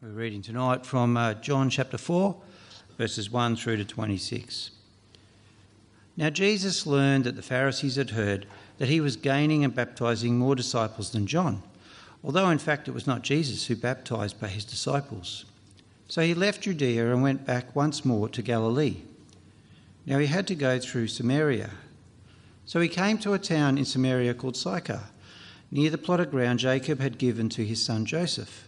We're reading tonight from uh, John chapter 4, verses 1 through to 26. Now, Jesus learned that the Pharisees had heard that he was gaining and baptizing more disciples than John, although in fact it was not Jesus who baptized but his disciples. So he left Judea and went back once more to Galilee. Now he had to go through Samaria. So he came to a town in Samaria called Sychar, near the plot of ground Jacob had given to his son Joseph.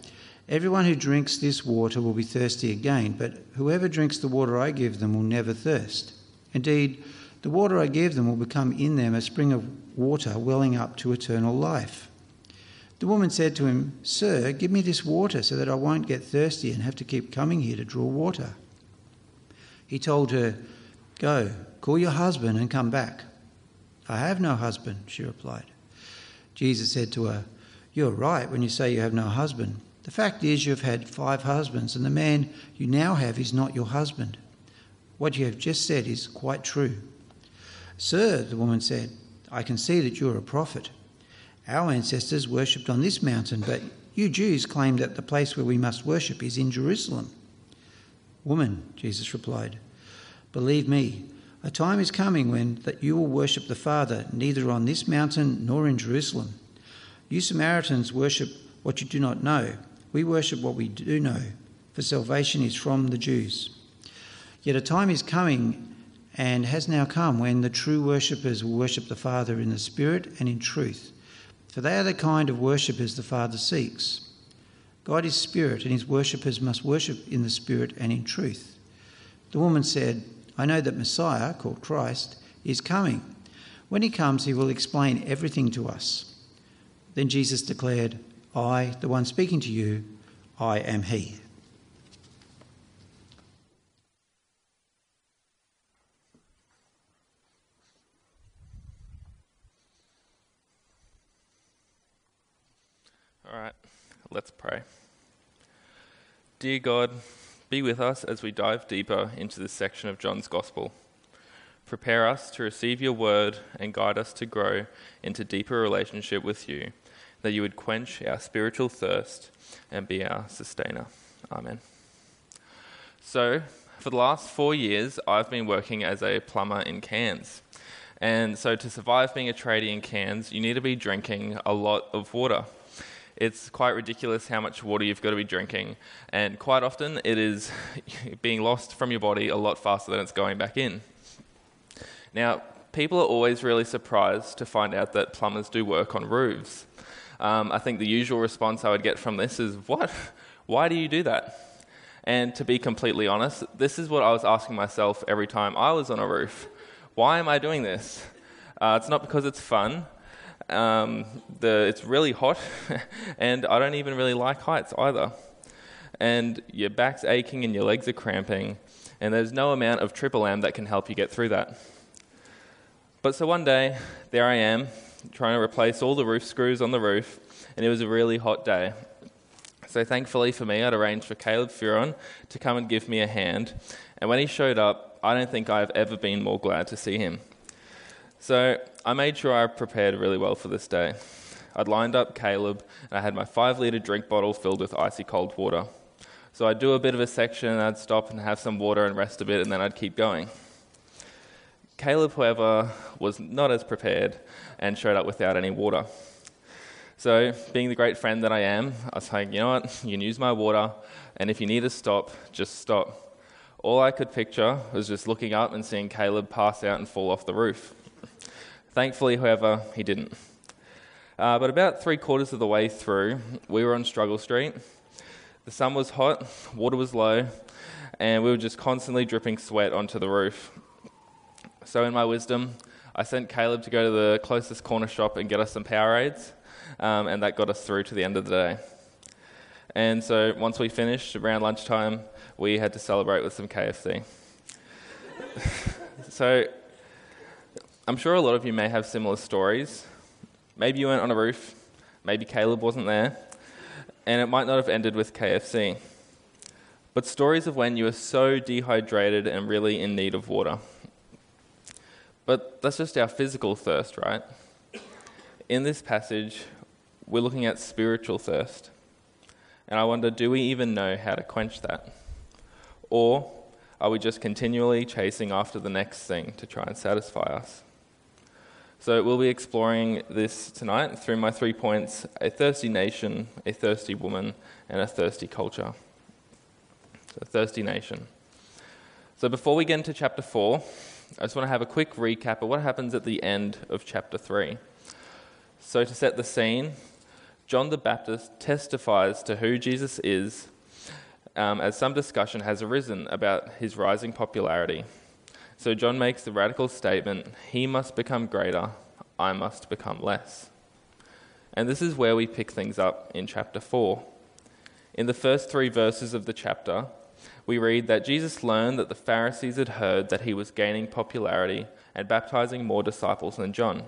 Everyone who drinks this water will be thirsty again, but whoever drinks the water I give them will never thirst. Indeed, the water I give them will become in them a spring of water welling up to eternal life. The woman said to him, Sir, give me this water so that I won't get thirsty and have to keep coming here to draw water. He told her, Go, call your husband and come back. I have no husband, she replied. Jesus said to her, You're right when you say you have no husband. The fact is, you have had five husbands, and the man you now have is not your husband. What you have just said is quite true. Sir, the woman said, I can see that you are a prophet. Our ancestors worshipped on this mountain, but you Jews claim that the place where we must worship is in Jerusalem. Woman, Jesus replied, believe me, a time is coming when that you will worship the Father neither on this mountain nor in Jerusalem. You Samaritans worship what you do not know. We worship what we do know, for salvation is from the Jews. Yet a time is coming and has now come when the true worshippers will worship the Father in the Spirit and in truth, for they are the kind of worshippers the Father seeks. God is Spirit, and his worshippers must worship in the Spirit and in truth. The woman said, I know that Messiah, called Christ, is coming. When he comes, he will explain everything to us. Then Jesus declared, I, the one speaking to you, I am He. All right, let's pray. Dear God, be with us as we dive deeper into this section of John's Gospel. Prepare us to receive your word and guide us to grow into deeper relationship with you that you would quench our spiritual thirst and be our sustainer. Amen. So, for the last four years, I've been working as a plumber in Cairns. And so, to survive being a tradie in Cairns, you need to be drinking a lot of water. It's quite ridiculous how much water you've got to be drinking, and quite often it is being lost from your body a lot faster than it's going back in. Now, people are always really surprised to find out that plumbers do work on roofs um, I think the usual response I would get from this is, What? Why do you do that? And to be completely honest, this is what I was asking myself every time I was on a roof. Why am I doing this? Uh, it's not because it's fun. Um, the, it's really hot, and I don't even really like heights either. And your back's aching and your legs are cramping, and there's no amount of triple M that can help you get through that. But so one day, there I am, trying to replace all the roof screws on the roof, and it was a really hot day. So thankfully for me, I'd arranged for Caleb Furon to come and give me a hand. And when he showed up, I don't think I've ever been more glad to see him. So I made sure I prepared really well for this day. I'd lined up Caleb, and I had my five litre drink bottle filled with icy cold water. So I'd do a bit of a section, and I'd stop and have some water and rest a bit, and then I'd keep going. Caleb, however, was not as prepared and showed up without any water. So, being the great friend that I am, I was like, you know what, you can use my water, and if you need to stop, just stop. All I could picture was just looking up and seeing Caleb pass out and fall off the roof. Thankfully, however, he didn't. Uh, but about three quarters of the way through, we were on Struggle Street. The sun was hot, water was low, and we were just constantly dripping sweat onto the roof. So, in my wisdom, I sent Caleb to go to the closest corner shop and get us some Powerades, um, and that got us through to the end of the day. And so, once we finished around lunchtime, we had to celebrate with some KFC. so, I'm sure a lot of you may have similar stories. Maybe you went on a roof, maybe Caleb wasn't there, and it might not have ended with KFC. But stories of when you were so dehydrated and really in need of water. But that's just our physical thirst, right? In this passage, we're looking at spiritual thirst. And I wonder do we even know how to quench that? Or are we just continually chasing after the next thing to try and satisfy us? So we'll be exploring this tonight through my three points a thirsty nation, a thirsty woman, and a thirsty culture. So, a thirsty nation. So before we get into chapter 4, I just want to have a quick recap of what happens at the end of chapter 3. So, to set the scene, John the Baptist testifies to who Jesus is um, as some discussion has arisen about his rising popularity so John makes the radical statement He must become greater, I must become less. And this is where we pick things up in chapter 4. In the first three verses of the chapter, we read that Jesus learned that the Pharisees had heard that he was gaining popularity and baptizing more disciples than John,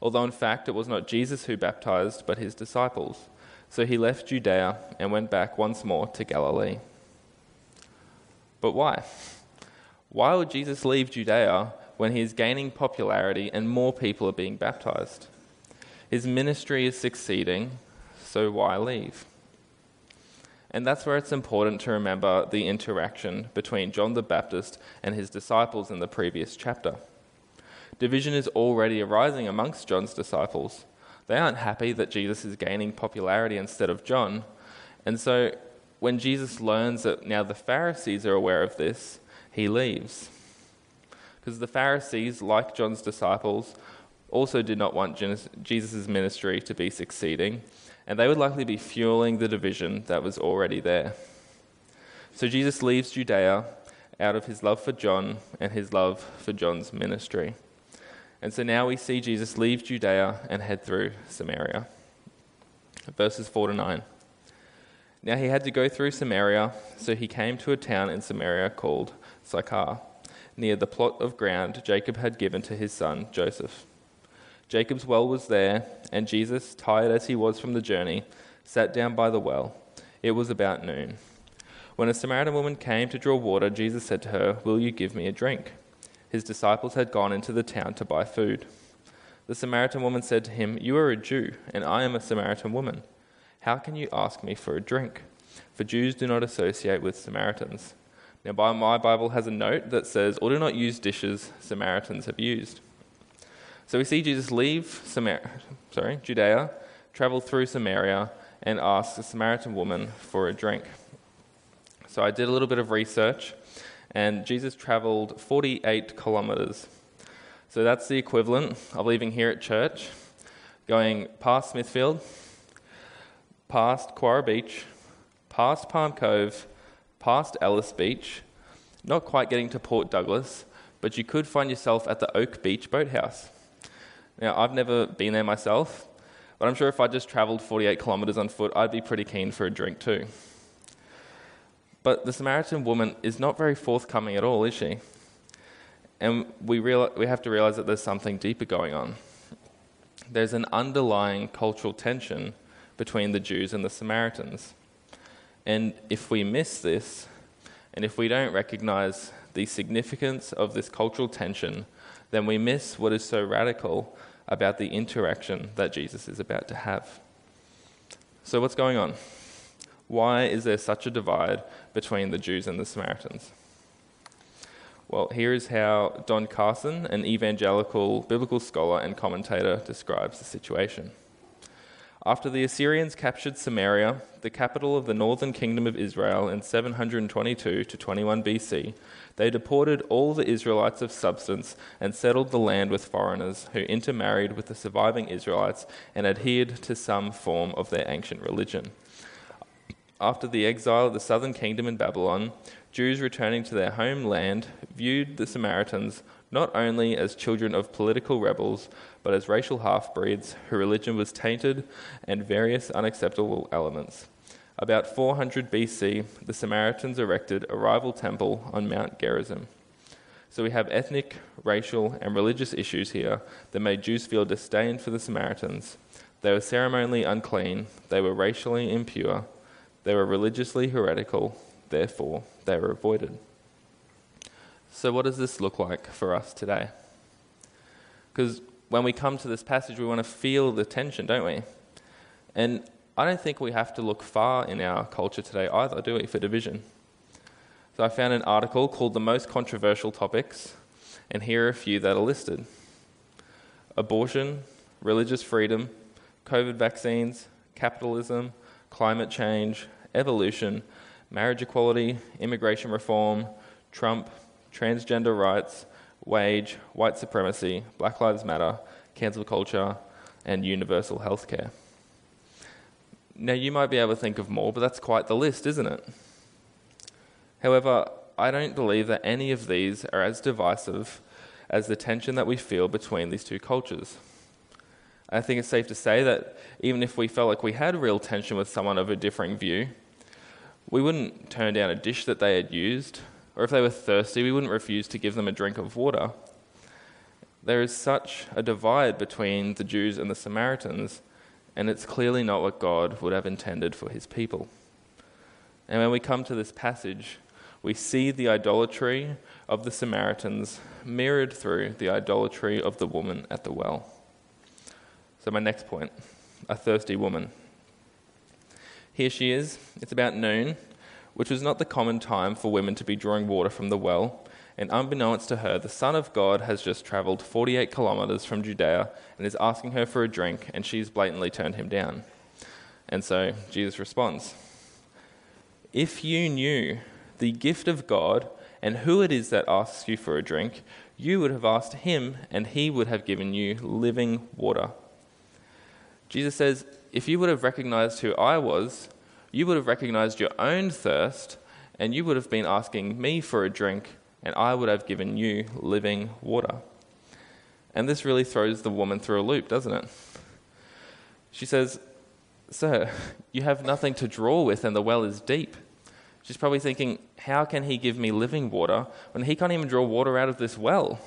although in fact it was not Jesus who baptized, but his disciples. So he left Judea and went back once more to Galilee. But why? Why would Jesus leave Judea when he is gaining popularity and more people are being baptized? His ministry is succeeding, so why leave? And that's where it's important to remember the interaction between John the Baptist and his disciples in the previous chapter. Division is already arising amongst John's disciples. They aren't happy that Jesus is gaining popularity instead of John. And so when Jesus learns that now the Pharisees are aware of this, he leaves. Because the Pharisees, like John's disciples, also did not want Jesus' ministry to be succeeding, and they would likely be fueling the division that was already there. So Jesus leaves Judea out of his love for John and his love for John's ministry. And so now we see Jesus leave Judea and head through Samaria. Verses 4 to 9. Now he had to go through Samaria, so he came to a town in Samaria called Sychar, near the plot of ground Jacob had given to his son Joseph. Jacob's well was there, and Jesus, tired as he was from the journey, sat down by the well. It was about noon. When a Samaritan woman came to draw water, Jesus said to her, Will you give me a drink? His disciples had gone into the town to buy food. The Samaritan woman said to him, You are a Jew, and I am a Samaritan woman. How can you ask me for a drink? For Jews do not associate with Samaritans. Now, my Bible has a note that says, or do not use dishes Samaritans have used. So we see Jesus leave Samar- sorry, Judea, travel through Samaria, and ask a Samaritan woman for a drink. So I did a little bit of research, and Jesus traveled 48 kilometers. So that's the equivalent of leaving here at church, going past Smithfield, past Kewarra Beach, past Palm Cove, past Ellis Beach, not quite getting to Port Douglas, but you could find yourself at the Oak Beach Boathouse. Now, I've never been there myself, but I'm sure if I just travelled 48 kilometres on foot, I'd be pretty keen for a drink too. But the Samaritan woman is not very forthcoming at all, is she? And we, real- we have to realise that there's something deeper going on. There's an underlying cultural tension between the Jews and the Samaritans. And if we miss this, and if we don't recognize the significance of this cultural tension, then we miss what is so radical about the interaction that Jesus is about to have. So, what's going on? Why is there such a divide between the Jews and the Samaritans? Well, here is how Don Carson, an evangelical biblical scholar and commentator, describes the situation. After the Assyrians captured Samaria, the capital of the northern kingdom of Israel, in 722 to 21 BC, they deported all the Israelites of substance and settled the land with foreigners who intermarried with the surviving Israelites and adhered to some form of their ancient religion. After the exile of the southern kingdom in Babylon, Jews returning to their homeland viewed the Samaritans not only as children of political rebels, but as racial half breeds her religion was tainted and various unacceptable elements. About 400 BC, the Samaritans erected a rival temple on Mount Gerizim. So we have ethnic, racial, and religious issues here that made Jews feel disdain for the Samaritans. They were ceremonially unclean, they were racially impure, they were religiously heretical, therefore, they were avoided. So, what does this look like for us today? Because when we come to this passage, we want to feel the tension, don't we? And I don't think we have to look far in our culture today either, do we, for division? So, I found an article called The Most Controversial Topics, and here are a few that are listed abortion, religious freedom, COVID vaccines, capitalism, climate change, evolution, marriage equality, immigration reform, Trump, transgender rights, wage, white supremacy, Black Lives Matter, cancel culture, and universal healthcare. Now, you might be able to think of more, but that's quite the list, isn't it? However, I don't believe that any of these are as divisive as the tension that we feel between these two cultures. I think it's safe to say that even if we felt like we had real tension with someone of a differing view, we wouldn't turn down a dish that they had used or if they were thirsty, we wouldn't refuse to give them a drink of water. There is such a divide between the Jews and the Samaritans, and it's clearly not what God would have intended for his people. And when we come to this passage, we see the idolatry of the Samaritans mirrored through the idolatry of the woman at the well. So, my next point a thirsty woman. Here she is. It's about noon, which was not the common time for women to be drawing water from the well. And unbeknownst to her, the Son of God has just traveled 48 kilometers from Judea and is asking her for a drink, and she's blatantly turned him down. And so Jesus responds If you knew the gift of God and who it is that asks you for a drink, you would have asked him, and he would have given you living water. Jesus says, If you would have recognized who I was, you would have recognized your own thirst, and you would have been asking me for a drink, and I would have given you living water. And this really throws the woman through a loop, doesn't it? She says, Sir, you have nothing to draw with, and the well is deep. She's probably thinking, How can he give me living water when he can't even draw water out of this well?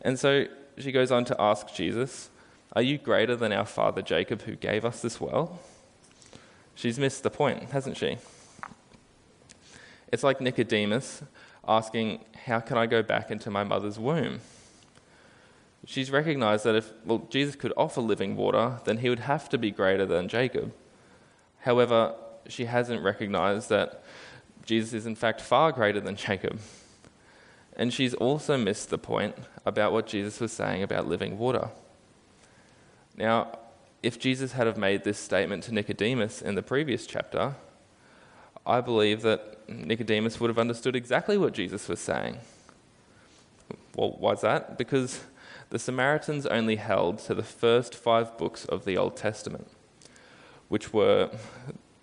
And so she goes on to ask Jesus, Are you greater than our father Jacob, who gave us this well? She's missed the point, hasn't she? It's like Nicodemus asking, How can I go back into my mother's womb? She's recognized that if well, Jesus could offer living water, then he would have to be greater than Jacob. However, she hasn't recognized that Jesus is in fact far greater than Jacob. And she's also missed the point about what Jesus was saying about living water. Now, if Jesus had have made this statement to Nicodemus in the previous chapter, I believe that Nicodemus would have understood exactly what Jesus was saying. Well, why's that? Because the Samaritans only held to the first five books of the Old Testament, which were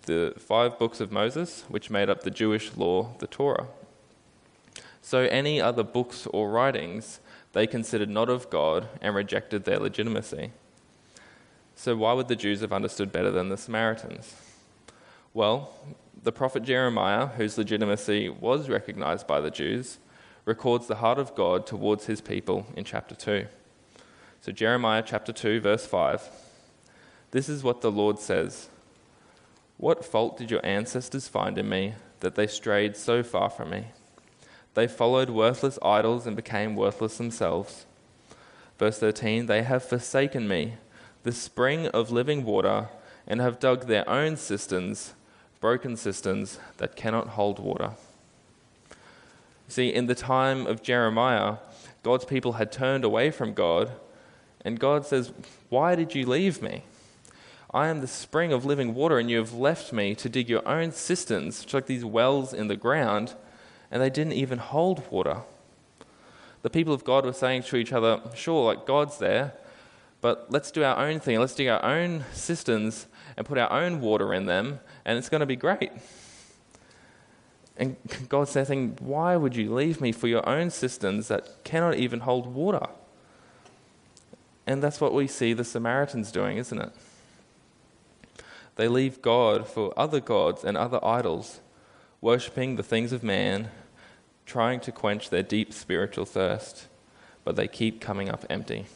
the five books of Moses, which made up the Jewish law, the Torah. So any other books or writings they considered not of God and rejected their legitimacy. So, why would the Jews have understood better than the Samaritans? Well, the prophet Jeremiah, whose legitimacy was recognized by the Jews, records the heart of God towards his people in chapter 2. So, Jeremiah chapter 2, verse 5. This is what the Lord says What fault did your ancestors find in me that they strayed so far from me? They followed worthless idols and became worthless themselves. Verse 13 They have forsaken me the spring of living water and have dug their own cisterns, broken cisterns that cannot hold water. See, in the time of Jeremiah, God's people had turned away from God, and God says, Why did you leave me? I am the spring of living water, and you have left me to dig your own cisterns, which are like these wells in the ground, and they didn't even hold water. The people of God were saying to each other, Sure, like God's there, but let's do our own thing. Let's dig our own cisterns and put our own water in them, and it's going to be great. And God's saying, Why would you leave me for your own cisterns that cannot even hold water? And that's what we see the Samaritans doing, isn't it? They leave God for other gods and other idols, worshipping the things of man, trying to quench their deep spiritual thirst, but they keep coming up empty.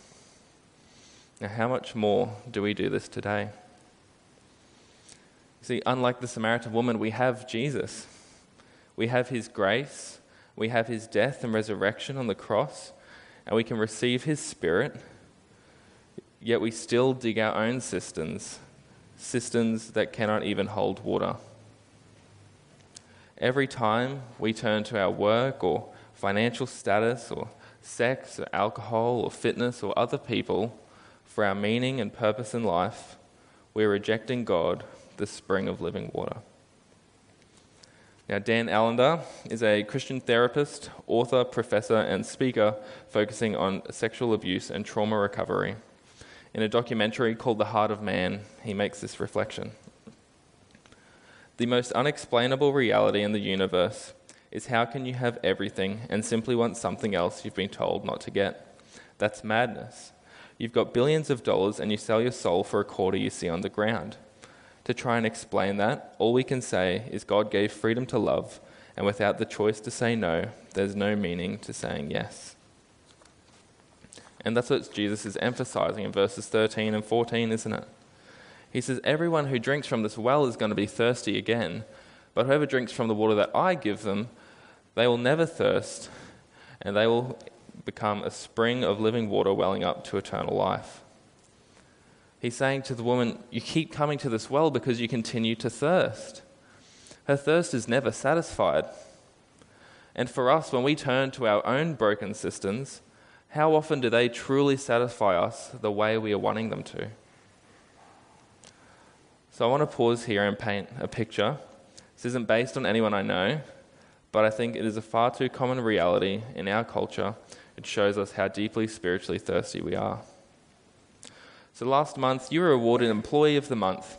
Now, how much more do we do this today? See, unlike the Samaritan woman, we have Jesus. We have his grace, we have his death and resurrection on the cross, and we can receive his spirit, yet we still dig our own cisterns, cisterns that cannot even hold water. Every time we turn to our work or financial status or sex or alcohol or fitness or other people for our meaning and purpose in life, we're rejecting God, the spring of living water. Now, Dan Allender is a Christian therapist, author, professor, and speaker focusing on sexual abuse and trauma recovery. In a documentary called The Heart of Man, he makes this reflection. The most unexplainable reality in the universe is how can you have everything and simply want something else you've been told not to get? That's madness. You've got billions of dollars and you sell your soul for a quarter you see on the ground to try and explain that, all we can say is God gave freedom to love, and without the choice to say no, there's no meaning to saying yes. And that's what Jesus is emphasizing in verses 13 and 14, isn't it? He says, Everyone who drinks from this well is going to be thirsty again, but whoever drinks from the water that I give them, they will never thirst, and they will become a spring of living water welling up to eternal life. He's saying to the woman, You keep coming to this well because you continue to thirst. Her thirst is never satisfied. And for us, when we turn to our own broken cisterns, how often do they truly satisfy us the way we are wanting them to? So I want to pause here and paint a picture. This isn't based on anyone I know, but I think it is a far too common reality in our culture. It shows us how deeply spiritually thirsty we are. So last month, you were awarded Employee of the Month.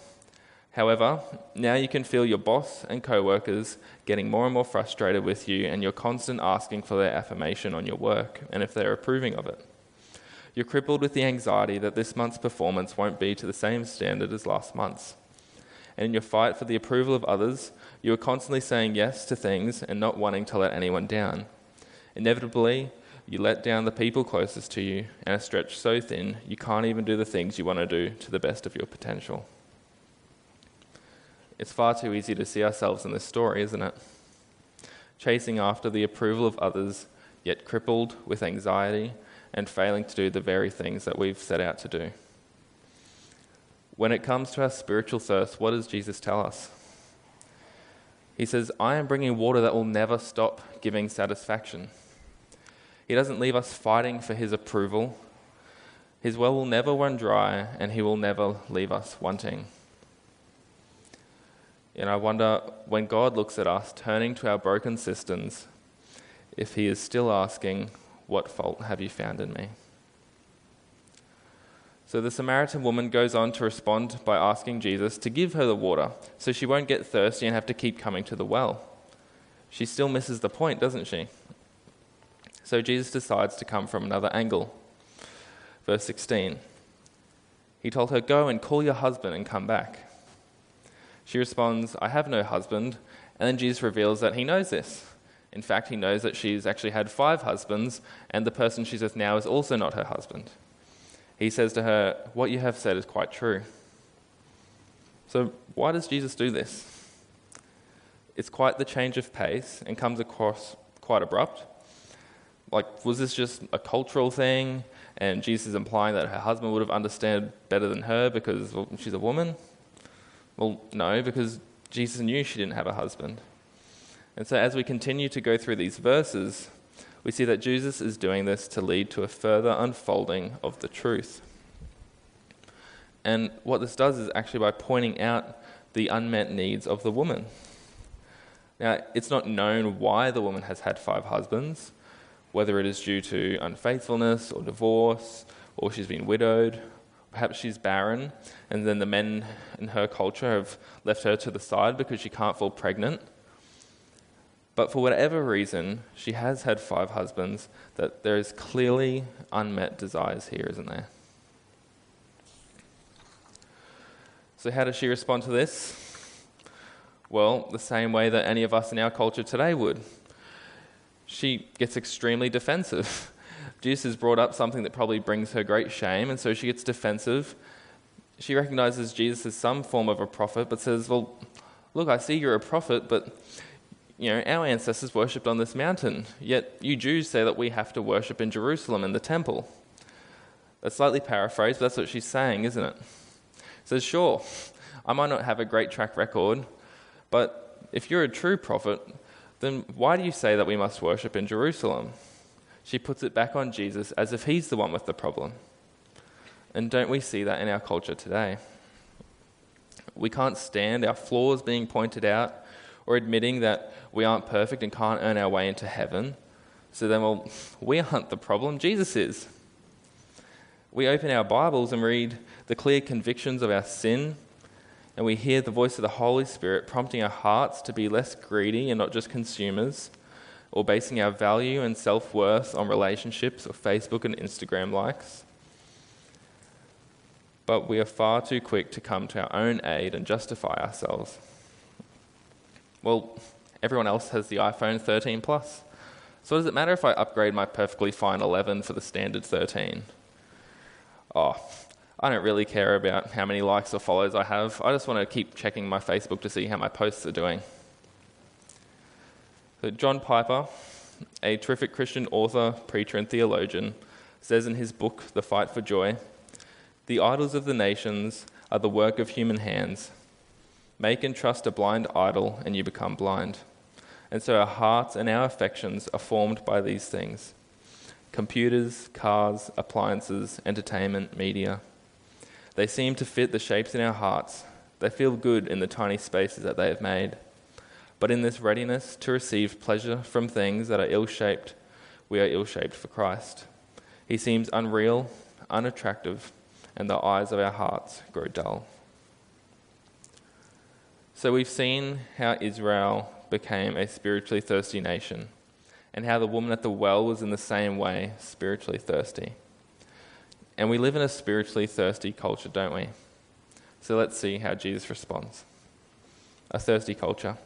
However, now you can feel your boss and co workers getting more and more frustrated with you, and you're constant asking for their affirmation on your work and if they're approving of it. You're crippled with the anxiety that this month's performance won't be to the same standard as last month's. And in your fight for the approval of others, you are constantly saying yes to things and not wanting to let anyone down. Inevitably, you let down the people closest to you and are stretched so thin you can't even do the things you want to do to the best of your potential. It's far too easy to see ourselves in this story, isn't it? Chasing after the approval of others, yet crippled with anxiety and failing to do the very things that we've set out to do. When it comes to our spiritual thirst, what does Jesus tell us? He says, I am bringing water that will never stop giving satisfaction. He doesn't leave us fighting for His approval. His well will never run dry, and He will never leave us wanting. And I wonder when God looks at us turning to our broken cisterns, if He is still asking, What fault have you found in me? So the Samaritan woman goes on to respond by asking Jesus to give her the water so she won't get thirsty and have to keep coming to the well. She still misses the point, doesn't she? So Jesus decides to come from another angle. Verse 16 He told her, Go and call your husband and come back. She responds, I have no husband. And then Jesus reveals that he knows this. In fact, he knows that she's actually had five husbands, and the person she's with now is also not her husband. He says to her, What you have said is quite true. So, why does Jesus do this? It's quite the change of pace and comes across quite abrupt like, was this just a cultural thing? And Jesus is implying that her husband would have understood better than her because well, she's a woman? Well, no, because Jesus knew she didn't have a husband. And so, as we continue to go through these verses, we see that Jesus is doing this to lead to a further unfolding of the truth. And what this does is actually by pointing out the unmet needs of the woman. Now, it's not known why the woman has had five husbands, whether it is due to unfaithfulness or divorce, or she's been widowed, perhaps she's barren, and then the men in her culture have left her to the side because she can't fall pregnant. But for whatever reason, she has had five husbands, that there is clearly unmet desires here, isn't there? So, how does she respond to this? Well, the same way that any of us in our culture today would. She gets extremely defensive. Jesus has brought up something that probably brings her great shame, and so she gets defensive. She recognizes Jesus as some form of a prophet, but says, Well, look, I see you're a prophet, but you know, our ancestors worshipped on this mountain, yet you Jews say that we have to worship in Jerusalem in the temple. That's slightly paraphrased, but that's what she's saying, isn't it? Says, Sure, I might not have a great track record, but if you're a true prophet, then why do you say that we must worship in Jerusalem? She puts it back on Jesus as if he's the one with the problem. And don't we see that in our culture today? We can't stand our flaws being pointed out or admitting that we aren't perfect and can't earn our way into heaven. So then, well, we aren't the problem, Jesus is. We open our Bibles and read the clear convictions of our sin and we hear the voice of the Holy Spirit prompting our hearts to be less greedy and not just consumers, or basing our value and self worth on relationships or Facebook and Instagram likes. But we are far too quick to come to our own aid and justify ourselves. Well, everyone else has the iPhone 13 Plus. So does it matter if I upgrade my perfectly fine 11 for the standard 13? Oh, I don't really care about how many likes or follows I have. I just want to keep checking my Facebook to see how my posts are doing. So John Piper, a terrific Christian author, preacher, and theologian, says in his book, The Fight for Joy The idols of the nations are the work of human hands. Make and trust a blind idol, and you become blind. And so our hearts and our affections are formed by these things computers, cars, appliances, entertainment, media. They seem to fit the shapes in our hearts. They feel good in the tiny spaces that they have made. But in this readiness to receive pleasure from things that are ill shaped, we are ill shaped for Christ. He seems unreal, unattractive, and the eyes of our hearts grow dull. So we've seen how Israel became a spiritually thirsty nation, and how the woman at the well was in the same way spiritually thirsty. And we live in a spiritually thirsty culture, don't we? So let's see how Jesus responds. A thirsty culture.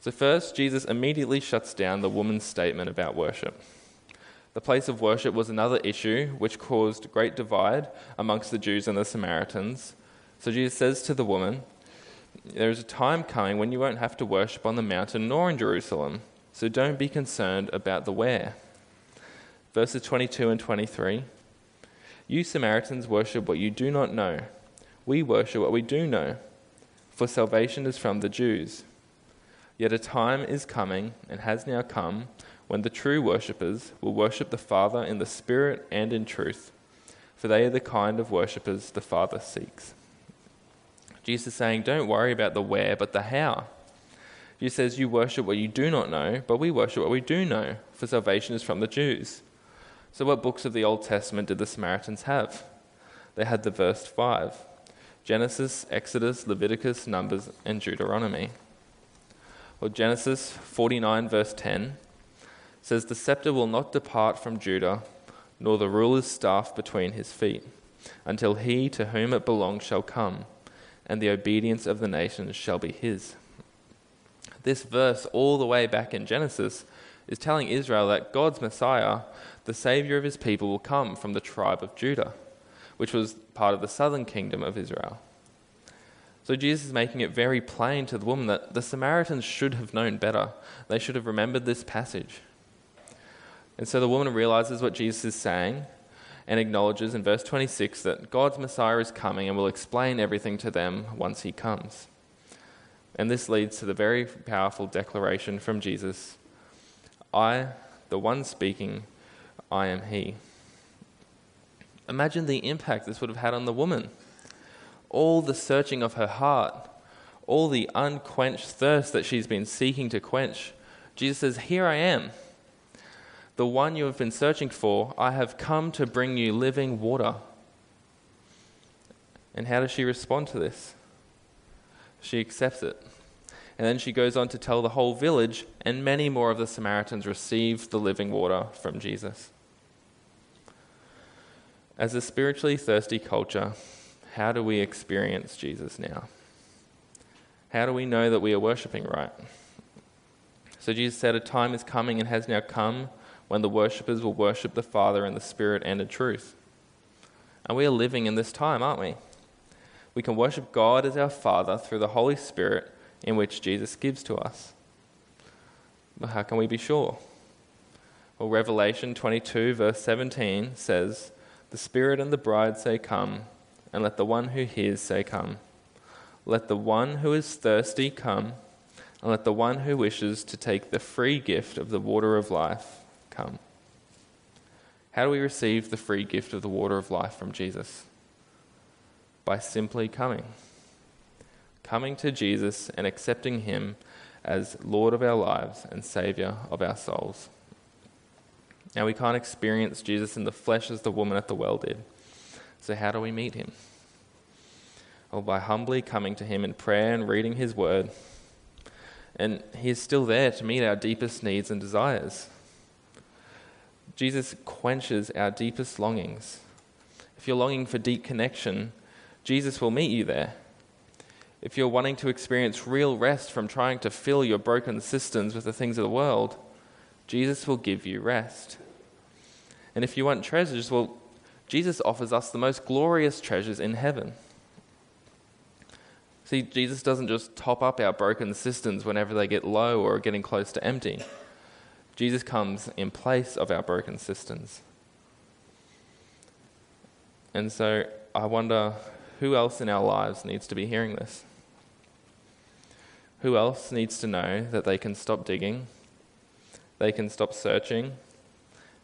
So, first, Jesus immediately shuts down the woman's statement about worship. The place of worship was another issue which caused great divide amongst the Jews and the Samaritans. So, Jesus says to the woman, There is a time coming when you won't have to worship on the mountain nor in Jerusalem, so don't be concerned about the where. Verses 22 and 23 you Samaritans worship what you do not know. We worship what we do know, for salvation is from the Jews. Yet a time is coming, and has now come, when the true worshippers will worship the Father in the Spirit and in truth, for they are the kind of worshippers the Father seeks. Jesus is saying, Don't worry about the where, but the how. Jesus says, You worship what you do not know, but we worship what we do know, for salvation is from the Jews. So, what books of the Old Testament did the Samaritans have? They had the verse 5 Genesis, Exodus, Leviticus, Numbers, and Deuteronomy. Well, Genesis 49, verse 10 says, The scepter will not depart from Judah, nor the ruler's staff between his feet, until he to whom it belongs shall come, and the obedience of the nations shall be his. This verse, all the way back in Genesis, is telling Israel that God's Messiah the Saviour of his people will come from the tribe of Judah, which was part of the southern kingdom of Israel. So Jesus is making it very plain to the woman that the Samaritans should have known better. They should have remembered this passage. And so the woman realizes what Jesus is saying and acknowledges in verse 26 that God's Messiah is coming and will explain everything to them once he comes. And this leads to the very powerful declaration from Jesus I, the one speaking, I am he. Imagine the impact this would have had on the woman. all the searching of her heart, all the unquenched thirst that she's been seeking to quench. Jesus says, Here I am. The one you have been searching for, I have come to bring you living water. And how does she respond to this? She accepts it. And then she goes on to tell the whole village, and many more of the Samaritans received the living water from Jesus. As a spiritually thirsty culture, how do we experience Jesus now? How do we know that we are worshipping right? So Jesus said, A time is coming and has now come when the worshippers will worship the Father in the Spirit and in truth. And we are living in this time, aren't we? We can worship God as our Father through the Holy Spirit in which Jesus gives to us. But how can we be sure? Well, Revelation 22, verse 17 says, The Spirit and the bride say, Come and let the one who hears say, Come. Let the one who is thirsty come, and let the one who wishes to take the free gift of the water of life come. How do we receive the free gift of the water of life from Jesus? By simply coming. Coming to Jesus and accepting Him as Lord of our lives and Saviour of our souls. Now, we can't experience Jesus in the flesh as the woman at the well did. So, how do we meet him? Well, by humbly coming to him in prayer and reading his word. And he is still there to meet our deepest needs and desires. Jesus quenches our deepest longings. If you're longing for deep connection, Jesus will meet you there. If you're wanting to experience real rest from trying to fill your broken cisterns with the things of the world, Jesus will give you rest. And if you want treasures, well, Jesus offers us the most glorious treasures in heaven. See, Jesus doesn't just top up our broken cisterns whenever they get low or are getting close to empty. Jesus comes in place of our broken cisterns. And so I wonder who else in our lives needs to be hearing this? Who else needs to know that they can stop digging, they can stop searching,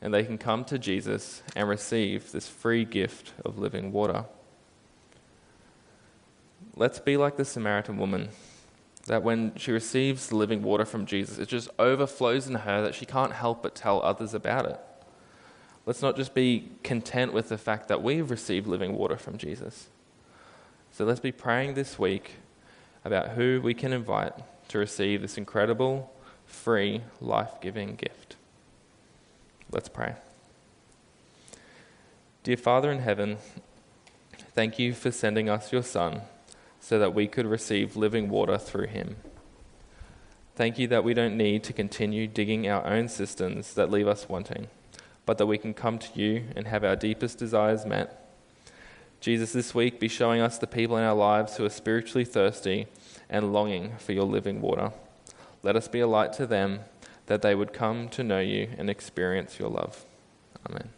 and they can come to Jesus and receive this free gift of living water. Let's be like the Samaritan woman, that when she receives the living water from Jesus, it just overflows in her that she can't help but tell others about it. Let's not just be content with the fact that we've received living water from Jesus. So let's be praying this week about who we can invite to receive this incredible, free, life giving gift. Let's pray. Dear Father in heaven, thank you for sending us your Son so that we could receive living water through him. Thank you that we don't need to continue digging our own cisterns that leave us wanting, but that we can come to you and have our deepest desires met. Jesus, this week be showing us the people in our lives who are spiritually thirsty and longing for your living water. Let us be a light to them that they would come to know you and experience your love. Amen.